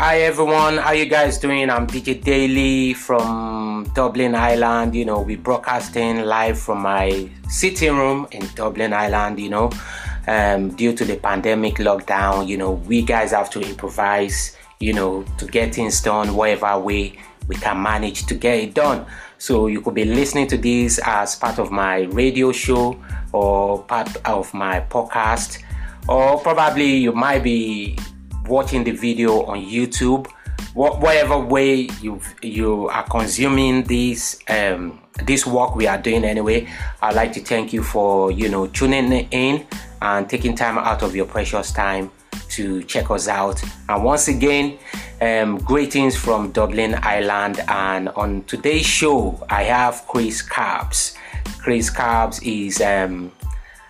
Hi everyone, how you guys doing? I'm DJ Daily from Dublin, Ireland. You know, we broadcasting live from my sitting room in Dublin, Ireland. You know, um, due to the pandemic lockdown, you know, we guys have to improvise. You know, to get things done, whatever way we can manage to get it done. So you could be listening to this as part of my radio show or part of my podcast, or probably you might be watching the video on YouTube, whatever way you you are consuming this um, this work we are doing anyway. I'd like to thank you for you know tuning in and taking time out of your precious time to check us out. And once again, um, greetings from Dublin, Ireland. And on today's show, I have Chris Carbs. Chris Carbs is um,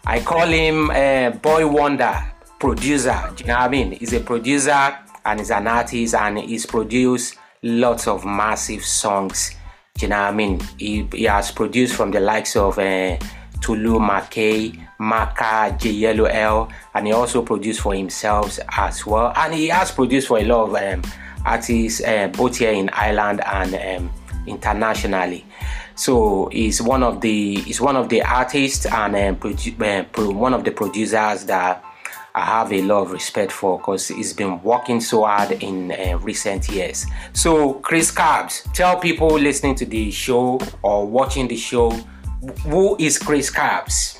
I call him uh, Boy Wonder producer. Do you know what I mean? He's a producer and he's an artist and he's produced lots of massive songs. Do you know what I mean? He, he has produced from the likes of uh, Tolü Makay, J Yellow L, and he also produced for himself as well. And he has produced for a lot of um, artists uh, both here in Ireland and um, internationally. So he's one of the he's one of the artists and um, produ- uh, one of the producers that I have a lot of respect for because he's been working so hard in uh, recent years. So, Chris Carbs, tell people listening to the show or watching the show, who is Chris Carbs?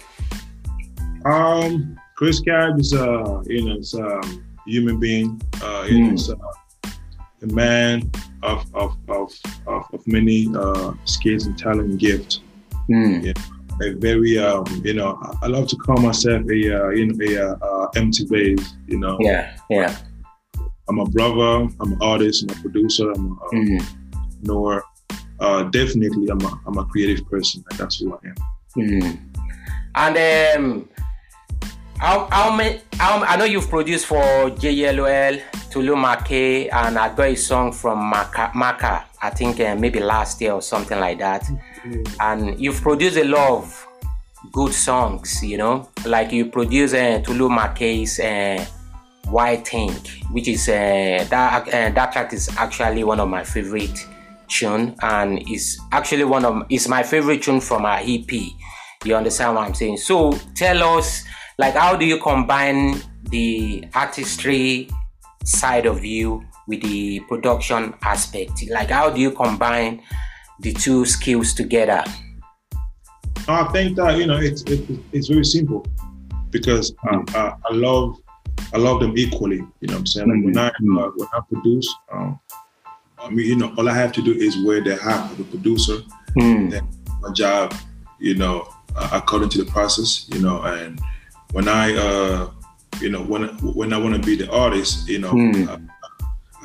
Um, Chris Carbs is uh, you know, it's a human being. Uh, you know, it's uh, a man of of of of, of many uh, skills and talent and gift. Mm. Yeah a very um, you know I love to call myself a uh, you know a uh, empty vase. You know. Yeah. Yeah. I'm a brother. I'm an artist. I'm a producer. I'm a mm-hmm. nor uh, definitely I'm a I'm a creative person. And that's who I am. Mm-hmm. And um, how how many? How, I know you've produced for JYellowL, Tolü Makay, and I got a song from Maka. Maka I think uh, maybe last year or something like that. Mm-hmm. And you've produced a lot of good songs, you know, like you produce uh, Tolü Makay's uh, White Think, which is uh, that uh, that track is actually one of my favorite tune, and is actually one of is my favorite tune from our EP. You understand what I'm saying? So tell us, like, how do you combine the artistry side of you with the production aspect? Like, how do you combine the two skills together? I think that you know it's it, it's very simple because mm. I, I, love I love them equally. You know what I'm saying? Like when I mm-hmm. uh, when I produce, um, I mean you know all I have to do is wear the hat of the producer. Mm. Then my job, you know, uh, according to the process, you know, and when I uh, you know when when I want to be the artist, you know. Mm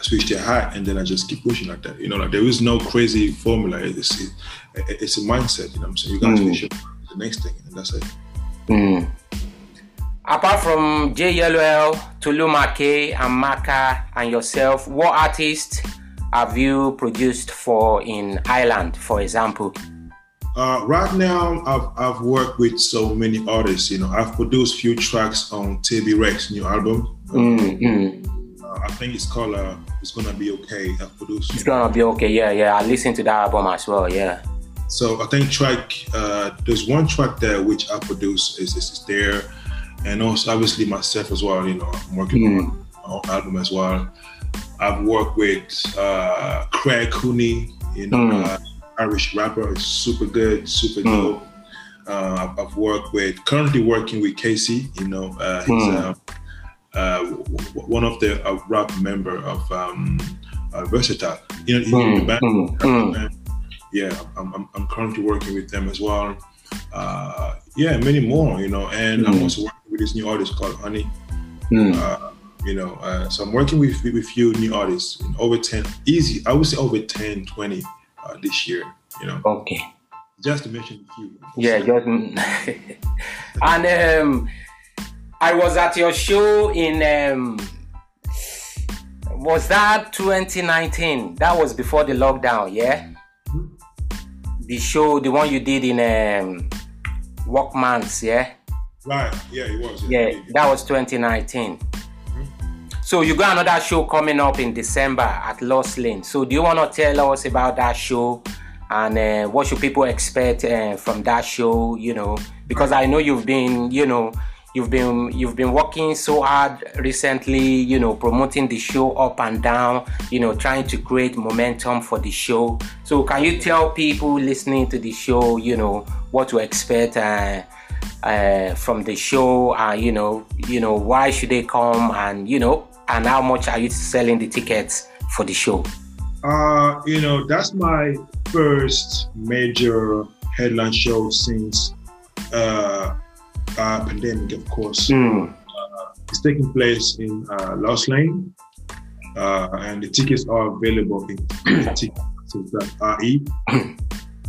switch their hat and then I just keep pushing like that. You know, like there is no crazy formula. It's it, it's a mindset. You know what I'm saying? You got to mm. the next thing, and that's it. Mm. Apart from J Yellow, Tolü Makay, and Maka, and yourself, what artists have you produced for in Ireland, for example? Uh, right now, I've, I've worked with so many artists. You know, I've produced few tracks on TB Rex' new album. Mm-hmm. Uh, I think it's called uh, "It's Gonna Be Okay." Produced. It's gonna be okay. Yeah, yeah. I listened to that album as well. Yeah. So I think track uh, there's one track there which I produced is, is, is there, and also obviously myself as well. You know, I'm working mm. on my own album as well. I've worked with uh, Craig Cooney, you know, mm. uh, Irish rapper. It's super good, super mm. dope. Uh, I've worked with currently working with Casey. You know, uh, he's mm. Uh, uh, one of the uh, rap member of um, uh, Versatile. You know, mm, the band, mm, yeah, I'm, I'm, I'm, currently working with them as well. Uh, yeah, many more, you know, and I'm hmm. also working with this new artist called Honey. Hmm. Uh, you know, uh, so I'm working with with few new artists, over 10, easy, I would say over 10, 20 this year, you know. Okay. Just to mention a few. Yeah, just, and um, I was at your show in um, was that 2019? That was before the lockdown, yeah. Mm-hmm. The show, the one you did in um, Workman's, yeah. Right. Yeah, it was. Yeah, yeah that was 2019. Mm-hmm. So you got another show coming up in December at Lost Lane. So do you want to tell us about that show and uh, what should people expect uh, from that show? You know, because I know you've been, you know, you've been you've been working so hard recently you know promoting the show up and down you know trying to create momentum for the show. So can you tell people listening to the show you know what to expect uh, uh, from the show? Uh, you know you know why should they come? And you know and how much are you selling the tickets for the show? Uh you know that's my first major headline show since uh uh, pandemic, of course. Mm. Uh, it's taking place in uh, Lost Lane, uh, and the tickets are available in ticketmasters.ie.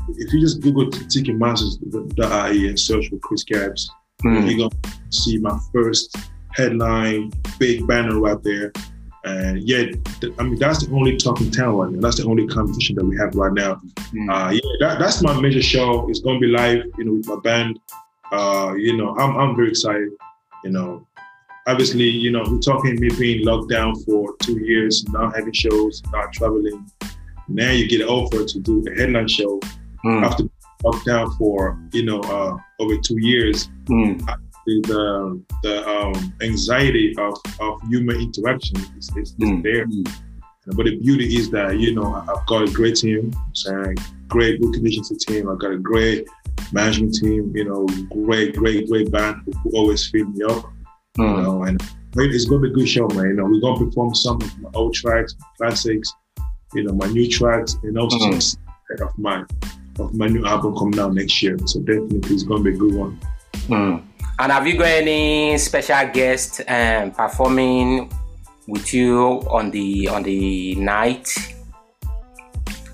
if you just Google ticketmasters.ie and search for Chris Carbs, mm. you're going to see my first headline, big banner right there. And yeah, I mean that's the only talk in town right now. That's the only competition that we have right now. Mm. Uh, yeah, that, that's my major show. It's gonna be live, you know, with my band uh, you know, I'm, I'm very excited. You know, obviously, you know, we're talking me being locked down for two years, not having shows, not traveling. Now you get an offer to do a headline show mm. after locked down for you know uh, over two years. Mm. The the um, anxiety of, of human interaction is, is, is mm. there. But the beauty is that you know I've got a great team, saying great good conditions team. I've got a great management team, you know, great, great, great band who always feed me up. Mm. You know, and it's gonna be a good show, man. You know, we're gonna perform some of my old tracks, classics, you know, my new tracks, and also mm. of my of my new album coming out next year. So definitely it's gonna be a good one. Mm. And have you got any special guests um, performing with you on the on the night?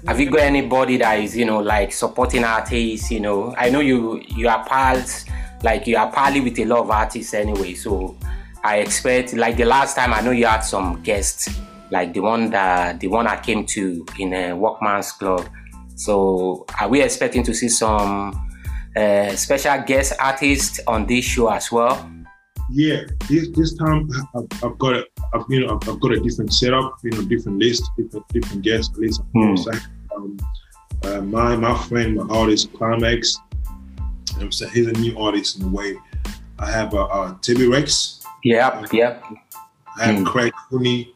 Have you got anybody that is, you know, like supporting artists? You know, I know you you are pals, like you are pally with a lot of artists anyway. So I expect, like the last time, I know you had some guests, like the one that the one I came to in a Workman's Club. So are we expecting to see some uh, special guest artists on this show as well? Yeah, this this time I've, I've got a, I've, you know I've, I've, got a different setup, you know, different list, different different guest list. Course, um, uh, my my friend, my artist Climax. I'm saying he's a new artist in a way. I have uh, uh Tibby Rex. Yep, yep. I have Mm. Craig Cooney.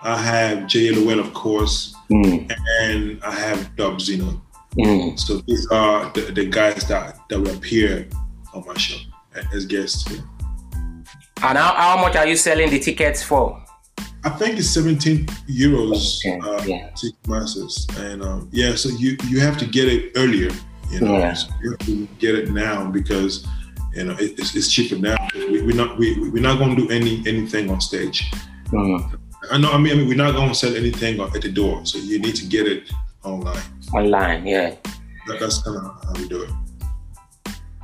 I have JYellowL, of course, Mm, and I have Dub Zeno. mm. So these are the, the guys that that will appear on my show as guests. Yeah. And how, how much are you selling the tickets for? I think it's 17 euros Okay, uh, yeah. Ticketmasters, and um, yeah, so you you have to get it earlier. You know, Yeah. so you have to get it now because you know it, it's, it's cheaper now. We, we're not we, we're not going to do any anything on stage. Mm, I know. I mean, I mean, we're not going to sell anything at the door. So you need to get it online. online, yeah. That, that's kind of how we do it.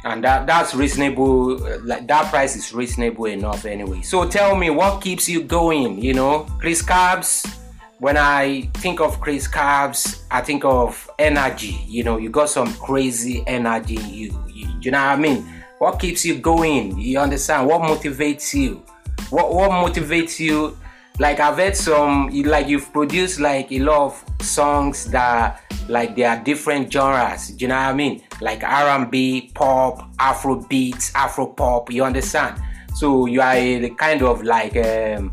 And that that's reasonable uh, like that price is reasonable enough anyway. So tell me what keeps you going you know? Chris carbs? When i think of chris carbs i think of energy. You know you got some crazy energy. You, you you know what i mean? What keeps you going? You understand? What motivates you? What what motivates you? Like i've heard some like you've produced like a lot of songs that like there are different genres do you know what i mean? Like r&b pop afro beats afro pop you understand? So you are a kind of like um,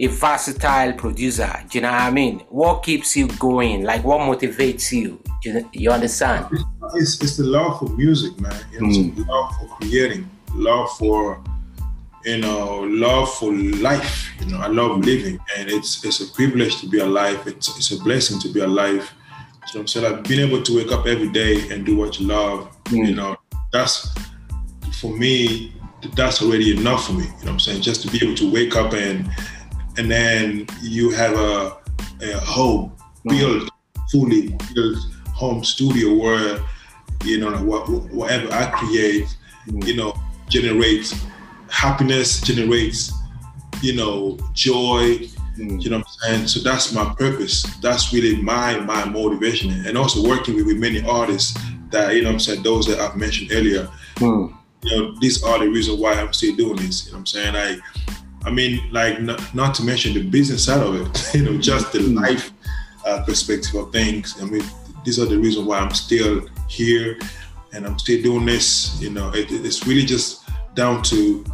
a versatile producer do you know what i mean? What keeps you going? Like what motivates you? Do you, you understand? It's, it's the love for music, man. Know, Mm. love for creating, love for you know, love for life. You know, I love living, and it's it's a privilege to be alive. It's it's a blessing to be alive. So I'm saying, like being able to wake up every day and do what you love. You Mm. know, that's for me. That's already enough for me. You know, what I'm saying just to be able to wake up and and then you have a a home built fully built home studio where you know what, whatever I create, you know, generates happiness, generates you know joy. Mm. You know what I'm saying? So that's my purpose. That's really my my motivation, and also working with, with many artists that you know what I'm saying those that I've mentioned earlier. Mm. You know, these are the reason why I'm still doing this. You know what I'm saying? I I mean, like not, not to mention the business side of it, you know, just the mm-hmm. life uh, perspective of things. I mean, these are the reasons why I'm still here and I'm still doing this. You know, it, it's really just down to,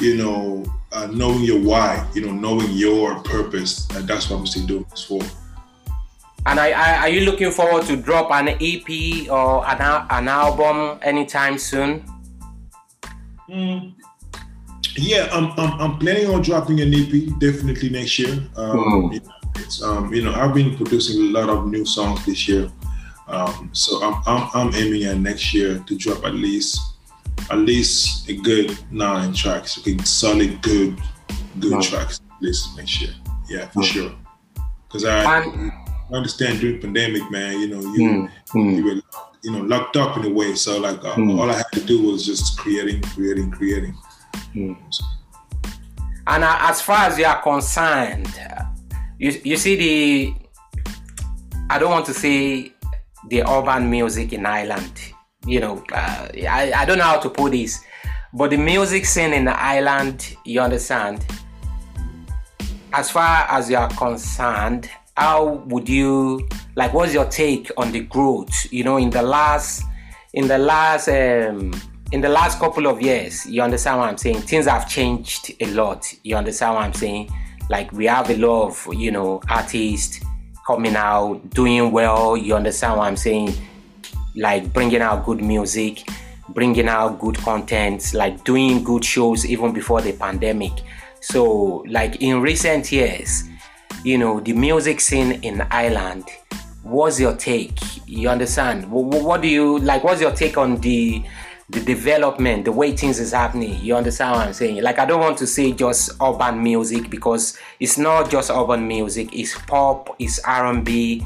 you know, uh, knowing your why, you know, knowing your purpose. And that's what I'm still doing this for. And I, I, are you looking forward to drop an EP or an, an album anytime soon? Mm, yeah, I'm, I'm, I'm planning on dropping an EP definitely next year. Um, mm. it's, um, you know, I've been producing a lot of new songs this year. Um, so I'm, I'm, I'm aiming at next year to drop at least at least a good nine tracks, okay, solid, good, good tracks at least next year. Yeah, for sure. Because I, I understand during pandemic, man, you know, you mm. you were you know locked up in a way. So like uh, mm. all I had to do was just creating, creating, creating. Mm. And uh, as far as you are concerned, you you see the I don't want to say the urban music in Ireland. You know, uh, I, I don't know how to put this, but the music scene in the island, you understand, as far as you are concerned, how would you like what's your take on the growth? You know in the last in the last um in the last couple of years you understand what i'm saying? Things have changed a lot. You understand what i'm saying? Like we have a lot of you know artists coming out, doing well. You understand what I'm saying? Like bringing out good music, bringing out good content, like doing good shows even before the pandemic. So, like in recent years, you know, the music scene in Ireland. What's your take? You understand? What, what do you like? What's your take on the the development, the way things is happening. You understand what I'm saying? Like I don't want to say just urban music because it's not just urban music. It's pop, it's R&B.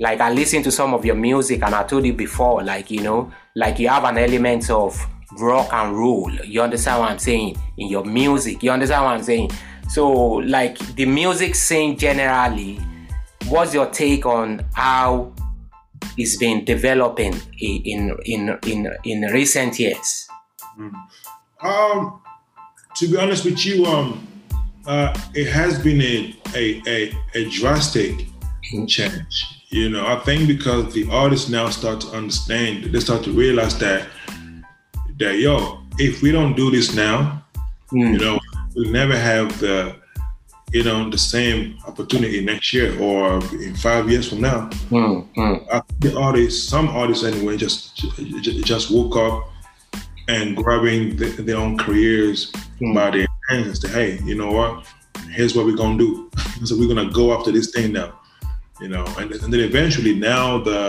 Like I listen to some of your music and I told you before, like you know, like you have an element of rock and roll. You understand what I'm saying in your music? You understand what I'm saying? So like the music scene generally, what's your take on how it's been developing in in in in recent years? Mm. Um, to be honest with you, um, uh, it has been a a a, a drastic change. You know, I think because the artists now start to understand, they start to realize that that yo, if we don't do this now, mm. you know, we'll never have the you know, the same opportunity next year or in five years from now. Mm, The artists, some artists anyway, just just woke up and grabbing the, their own careers mm. by their hands and say, hey, you know what? Here's what we're gonna do. so we're gonna go after this thing now. You know, and, and then eventually now the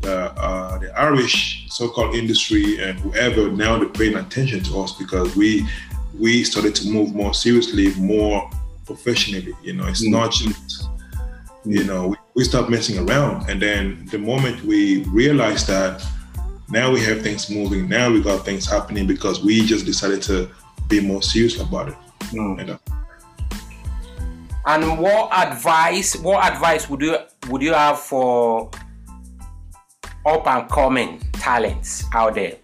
the, uh, the Irish so-called industry and whoever now they're paying attention to us because we we started to move more seriously, more professionally. You know, it's mm not just, you know, we, we stop messing around. And then the moment we realize that now we have things moving, now we got things happening because we just decided to be more serious about it. Mm. And, uh, and what advice what advice would you would you have for up and coming talents out there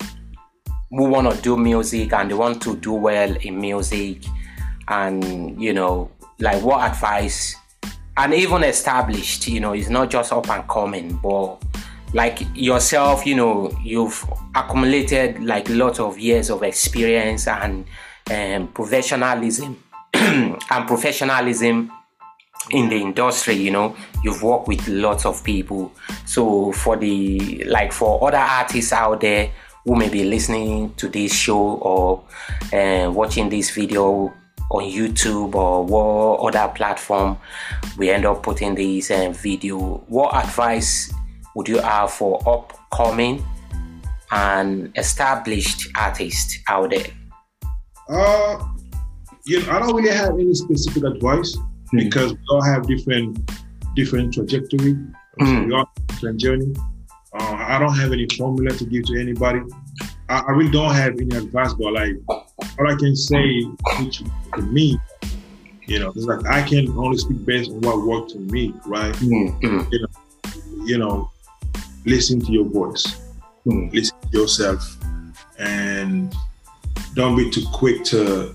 who want to do music and they want to do well in music? And you know like what advice? And even established you know it's not just up and coming but like yourself you know you've accumulated like a lot of years of experience and um, professionalism and professionalism in the industry you know you've worked with lots of people so for the like for other artists out there who may be listening to this show or uh, watching this video on YouTube or what other platform we end up putting this uh, video, what advice would you have for upcoming and established artists out there? Uh, you know, I don't really have any specific advice mm-hmm. because we all have different different trajectory, mm-hmm. we all different journey. Uh, I don't have any formula to give to anybody. I, I really don't have any advice, but like all I can say to me, you know, it's like I can only speak based on what worked for me, right? Mm-hmm. You know, you know, listen to your voice, mm-hmm. listen to yourself, and don't be too quick to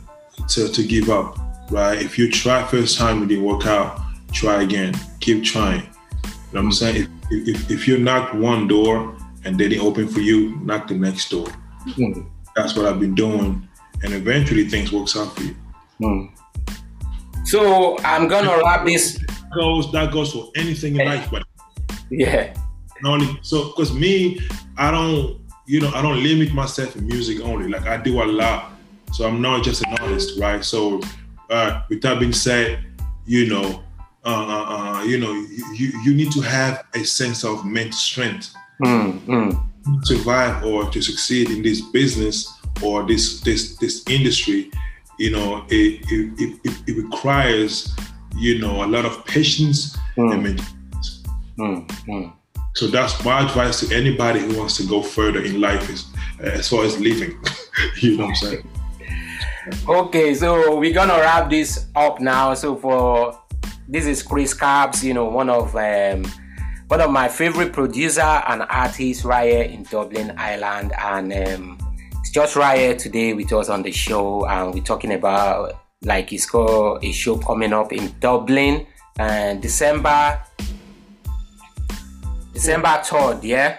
to, to give up, right? If you try first time it didn't work out, try again. Keep trying. You know what I'm saying? If, if, if you knock one door and they didn't open for you, knock the next door. Mm. That's what I've been doing. And eventually things works out for you. Mm. So I'm gonna wrap this. That goes that goes for anything in life, but yeah. Only so because me, I don't, you know, I don't limit myself in music only. Like I do a lot. So I'm not just an artist, right? So uh, with that being said, you know, uh, uh, uh, you know, you, you need to have a sense of mental strength mm, mm. to survive or to succeed in this business or this this this industry. You know, it it, it, it requires you know a lot of patience mm. and maintenance. Mm, mm. So that's my advice to anybody who wants to go further in life is as far as living. you know what I'm saying? Okay, so we're gonna wrap this up now. So for this is Chris Carbs, you know, one of um, one of my favorite producer and artists right here in Dublin, Ireland, and um, it's just right here today with us on the show, and we're talking about like it's got a show coming up in Dublin, and December December third, yeah,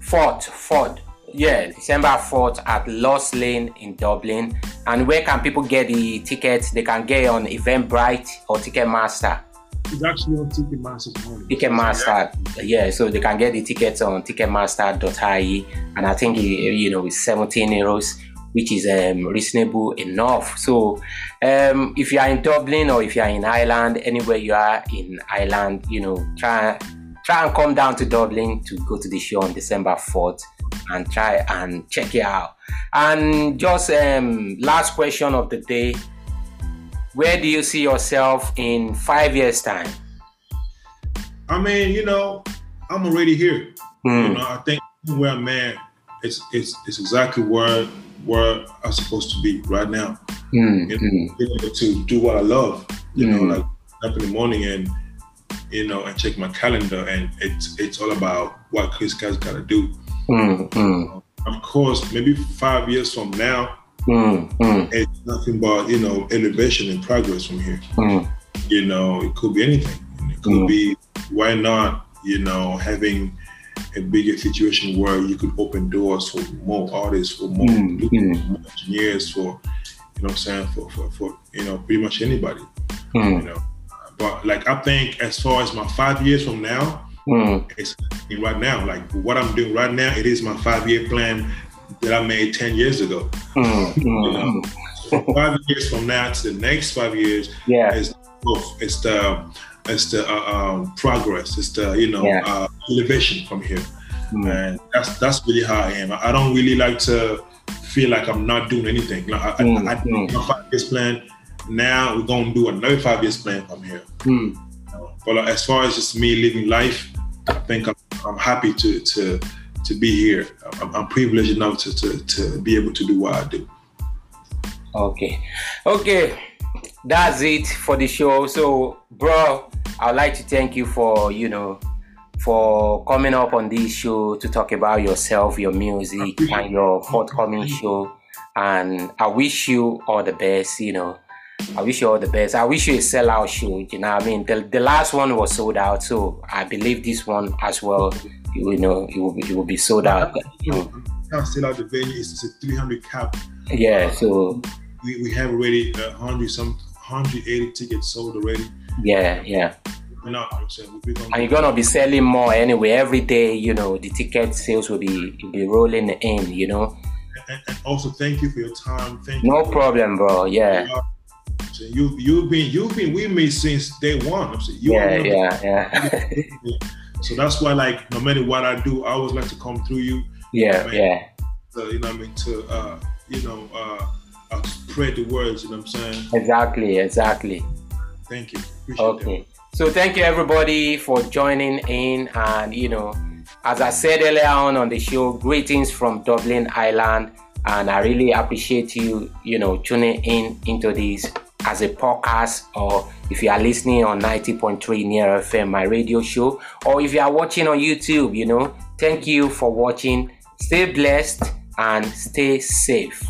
fourth, fourth, yeah, December 4th at Lost Lane in Dublin. And where can people get the tickets? They can get on Eventbrite or Ticketmaster. It's actually on Ticketmaster. Ticketmaster, yeah. So they can get the tickets on Ticketmaster.ie, and I think you know it's 17 euros, which is um, reasonable enough. So um, if you are in Dublin or if you are in Ireland, anywhere you are in Ireland, you know, try try and come down to Dublin to go to the show on December 4th and try and check it out. And just um, last question of the day: Where do you see yourself in five years' time? I mean, you know, I'm already here. Mm. You know, I think where I'm at, it's it's it's exactly where where I'm supposed to be right now. Mm. You know, mm. to do what I love. You know, hmm. like up in the morning and you know and check my calendar and it's it's all about what Chris has got to do. Mm, mm, Of course, maybe five years from now, mm, mm, it's nothing but you know elevation and progress from here. Mm. You know, it could be anything. It could be why not? You know, having a bigger situation where you could open doors for more artists, for more, more engineers, for you know, I'm saying for, for for you know pretty much anybody. You know, but like I think as far as my five years from now, Mm. It's right now. Like what I'm doing right now, it is my five year plan that I made 10 years ago. Mm. you know? so five years from now to the next five years, yeah. it's, it's the it's the uh, um, progress, it's the you know yeah. uh, elevation from here, mm. and that's that's really how I am. I don't really like to feel like I'm not doing anything. Like I, mm. I, I, my five years plan. Now we're gonna do another five years plan from here. Mm. But as far as just me living life, I think I'm, I'm happy to to to be here. I'm, I'm privileged enough to, to to be able to do what I do. Okay, okay, that's it for the show. So, bro, I'd like to thank you for you know for coming up on this show to talk about yourself, your music, and your forthcoming show. And I wish you all the best. You know, I wish you all the best. I wish you a sellout show. You know, I mean, the, the last one was sold out, so I believe this one as well. You know, it will be, it will be sold out. Can't sell out the venue. It's a 300 cap. Yeah, so we, we have already uh, 100 some 180 tickets sold already. Yeah, yeah. We're not, I'm we're and you're gonna be selling more anyway. Every day, you know, the ticket sales will be will be rolling in. You know. And, and also, thank you for your time. Thank no problem, bro. Yeah. You you've been you've been with me since day one. I'm saying, you yeah, yeah, yeah. so that's why, like, no matter what I do, I always like to come through you. Yeah, yeah. So, you know, I mean, to uh, you know, uh, uh, spread the words. You know what I'm saying? Exactly, exactly. Thank you. Appreciate okay. That. So thank you everybody for joining in, and you know, as I said earlier on on the show, greetings from Dublin, Ireland, and I really appreciate you, you know, tuning in into this as a podcast or if you are listening on 90.3 Near FM, my radio show, or if you are watching on YouTube, you know, thank you for watching. Stay blessed and stay safe.